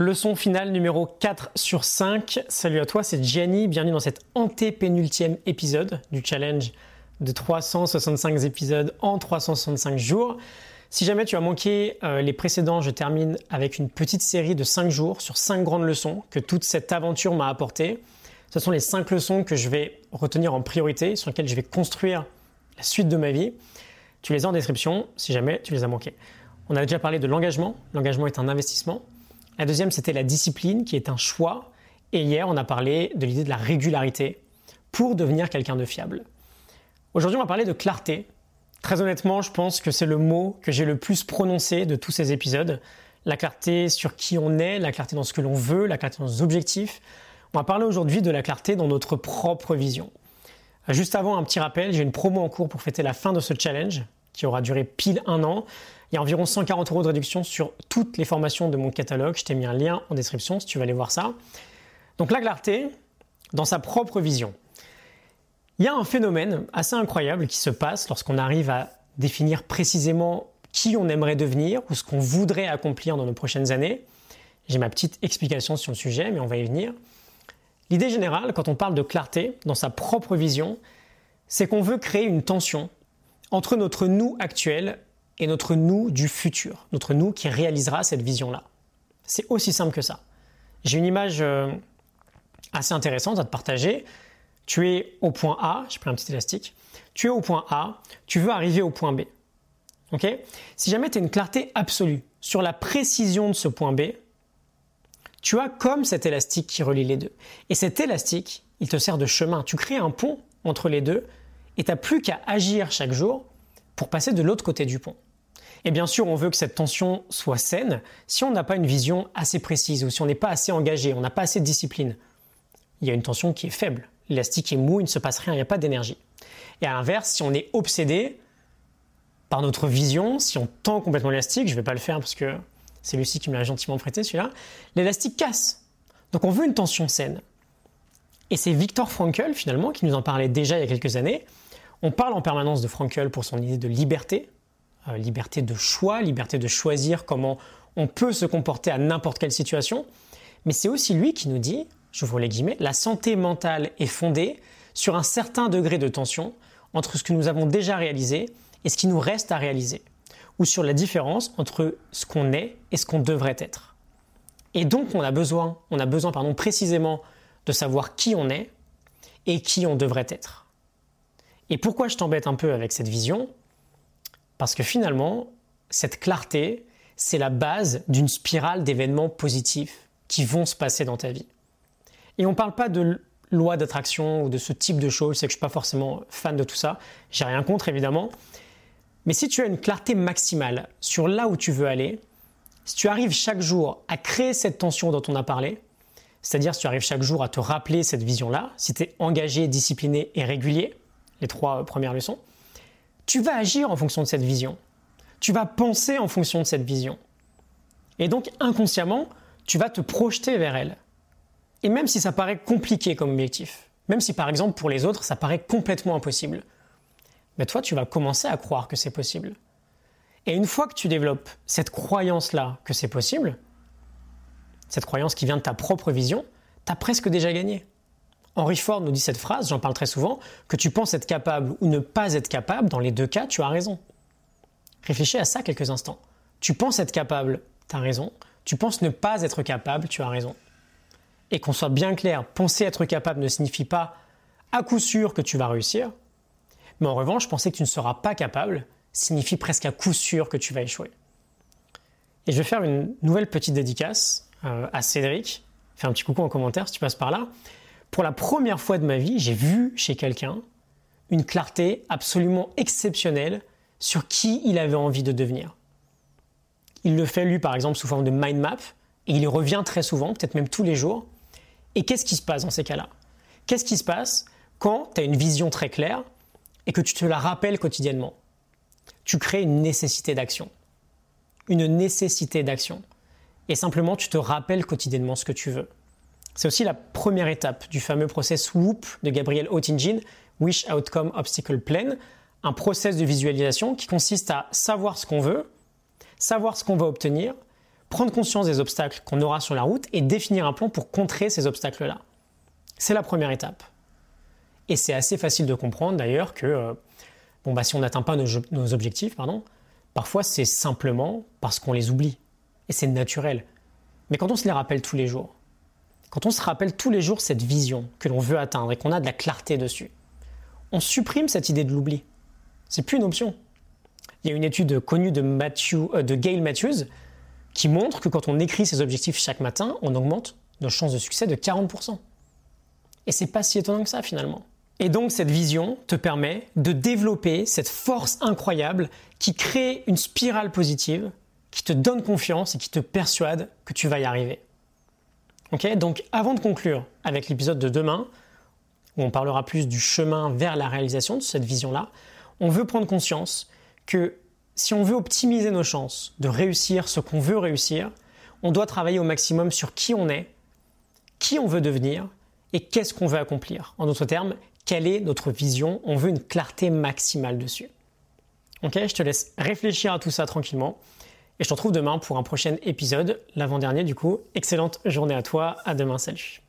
Leçon finale numéro 4 sur 5. Salut à toi, c'est Gianni. Bienvenue dans cet antépénultième épisode du challenge de 365 épisodes en 365 jours. Si jamais tu as manqué euh, les précédents, je termine avec une petite série de 5 jours sur 5 grandes leçons que toute cette aventure m'a apportées. Ce sont les 5 leçons que je vais retenir en priorité, sur lesquelles je vais construire la suite de ma vie. Tu les as en description si jamais tu les as manquées. On a déjà parlé de l'engagement. L'engagement est un investissement. La deuxième, c'était la discipline, qui est un choix. Et hier, on a parlé de l'idée de la régularité pour devenir quelqu'un de fiable. Aujourd'hui, on va parler de clarté. Très honnêtement, je pense que c'est le mot que j'ai le plus prononcé de tous ces épisodes. La clarté sur qui on est, la clarté dans ce que l'on veut, la clarté dans nos objectifs. On va parler aujourd'hui de la clarté dans notre propre vision. Juste avant, un petit rappel, j'ai une promo en cours pour fêter la fin de ce challenge qui aura duré pile un an. Il y a environ 140 euros de réduction sur toutes les formations de mon catalogue. Je t'ai mis un lien en description si tu veux aller voir ça. Donc la clarté dans sa propre vision. Il y a un phénomène assez incroyable qui se passe lorsqu'on arrive à définir précisément qui on aimerait devenir ou ce qu'on voudrait accomplir dans nos prochaines années. J'ai ma petite explication sur le sujet, mais on va y venir. L'idée générale, quand on parle de clarté dans sa propre vision, c'est qu'on veut créer une tension entre notre nous actuel et notre nous du futur, notre nous qui réalisera cette vision-là. C'est aussi simple que ça. J'ai une image euh, assez intéressante à te partager. Tu es au point A, j'ai pris un petit élastique, tu es au point A, tu veux arriver au point B. Ok? Si jamais tu as une clarté absolue sur la précision de ce point B, tu as comme cet élastique qui relie les deux. Et cet élastique, il te sert de chemin. Tu crées un pont entre les deux et tu n'as plus qu'à agir chaque jour pour passer de l'autre côté du pont. Et bien sûr, on veut que cette tension soit saine si on n'a pas une vision assez précise ou si on n'est pas assez engagé, on n'a pas assez de discipline. Il y a une tension qui est faible. L'élastique est mou, il ne se passe rien, il n'y a pas d'énergie. Et à l'inverse, si on est obsédé par notre vision, si on tend complètement l'élastique, je ne vais pas le faire parce que c'est Lucie qui me l'a gentiment prêté celui-là, l'élastique casse. Donc on veut une tension saine. Et c'est Victor Frankl finalement qui nous en parlait déjà il y a quelques années. On parle en permanence de Frankl pour son idée de liberté, liberté de choix, liberté de choisir comment on peut se comporter à n'importe quelle situation. Mais c'est aussi lui qui nous dit, j'ouvre les guillemets, la santé mentale est fondée sur un certain degré de tension entre ce que nous avons déjà réalisé et ce qui nous reste à réaliser, ou sur la différence entre ce qu'on est et ce qu'on devrait être. Et donc on a besoin, on a besoin pardon, précisément de savoir qui on est et qui on devrait être. Et pourquoi je t'embête un peu avec cette vision? Parce que finalement, cette clarté, c'est la base d'une spirale d'événements positifs qui vont se passer dans ta vie. Et on ne parle pas de loi d'attraction ou de ce type de choses, c'est que je ne suis pas forcément fan de tout ça, j'ai rien contre évidemment, mais si tu as une clarté maximale sur là où tu veux aller, si tu arrives chaque jour à créer cette tension dont on a parlé, c'est-à-dire si tu arrives chaque jour à te rappeler cette vision-là, si tu es engagé, discipliné et régulier, les trois premières leçons, tu vas agir en fonction de cette vision. Tu vas penser en fonction de cette vision. Et donc inconsciemment, tu vas te projeter vers elle. Et même si ça paraît compliqué comme objectif, même si par exemple pour les autres ça paraît complètement impossible, mais toi tu vas commencer à croire que c'est possible. Et une fois que tu développes cette croyance-là que c'est possible, cette croyance qui vient de ta propre vision, tu as presque déjà gagné. Henry Ford nous dit cette phrase, j'en parle très souvent, que tu penses être capable ou ne pas être capable, dans les deux cas, tu as raison. Réfléchis à ça quelques instants. Tu penses être capable, tu as raison. Tu penses ne pas être capable, tu as raison. Et qu'on soit bien clair, penser être capable ne signifie pas à coup sûr que tu vas réussir. Mais en revanche, penser que tu ne seras pas capable signifie presque à coup sûr que tu vas échouer. Et je vais faire une nouvelle petite dédicace euh, à Cédric. Fais un petit coucou en commentaire si tu passes par là pour la première fois de ma vie, j'ai vu chez quelqu'un une clarté absolument exceptionnelle sur qui il avait envie de devenir. Il le fait lui par exemple sous forme de mind map et il revient très souvent, peut-être même tous les jours. Et qu'est-ce qui se passe dans ces cas-là? Qu'est-ce qui se passe quand tu as une vision très claire et que tu te la rappelles quotidiennement? Tu crées une nécessité d'action. Une nécessité d'action. Et simplement tu te rappelles quotidiennement ce que tu veux. C'est aussi la première étape du fameux process WOOP de Gabriel Oettingen, Wish Outcome Obstacle Plan, un process de visualisation qui consiste à savoir ce qu'on veut, savoir ce qu'on va obtenir, prendre conscience des obstacles qu'on aura sur la route et définir un plan pour contrer ces obstacles-là. C'est la première étape. Et c'est assez facile de comprendre d'ailleurs que euh, bon, bah, si on n'atteint pas nos, objectifs, pardon, parfois c'est simplement parce qu'on les oublie. Et c'est naturel. Mais quand on se les rappelle tous les jours, quand on se rappelle tous les jours cette vision que l'on veut atteindre et qu'on a de la clarté dessus, on supprime cette idée de l'oubli. C'est plus une option. Il y a une étude connue de, euh, Gail Matthews qui montre que quand on écrit ses objectifs chaque matin, on augmente nos chances de succès de 40%. Et c'est pas si étonnant que ça finalement. Et donc cette vision te permet de développer cette force incroyable qui crée une spirale positive, qui te donne confiance et qui te persuade que tu vas y arriver. Donc avant de conclure avec l'épisode de demain, où on parlera plus du chemin vers la réalisation de cette vision-là, on veut prendre conscience que si on veut optimiser nos chances de réussir ce qu'on veut réussir, on doit travailler au maximum sur qui on est, qui on veut devenir et qu'est-ce qu'on veut accomplir. En d'autres termes, quelle est notre vision? On veut une clarté maximale dessus. Ok, je te laisse réfléchir à tout ça tranquillement. Et je te retrouve demain pour un prochain épisode, l'avant-dernier du coup. Excellente journée à toi, à demain, salut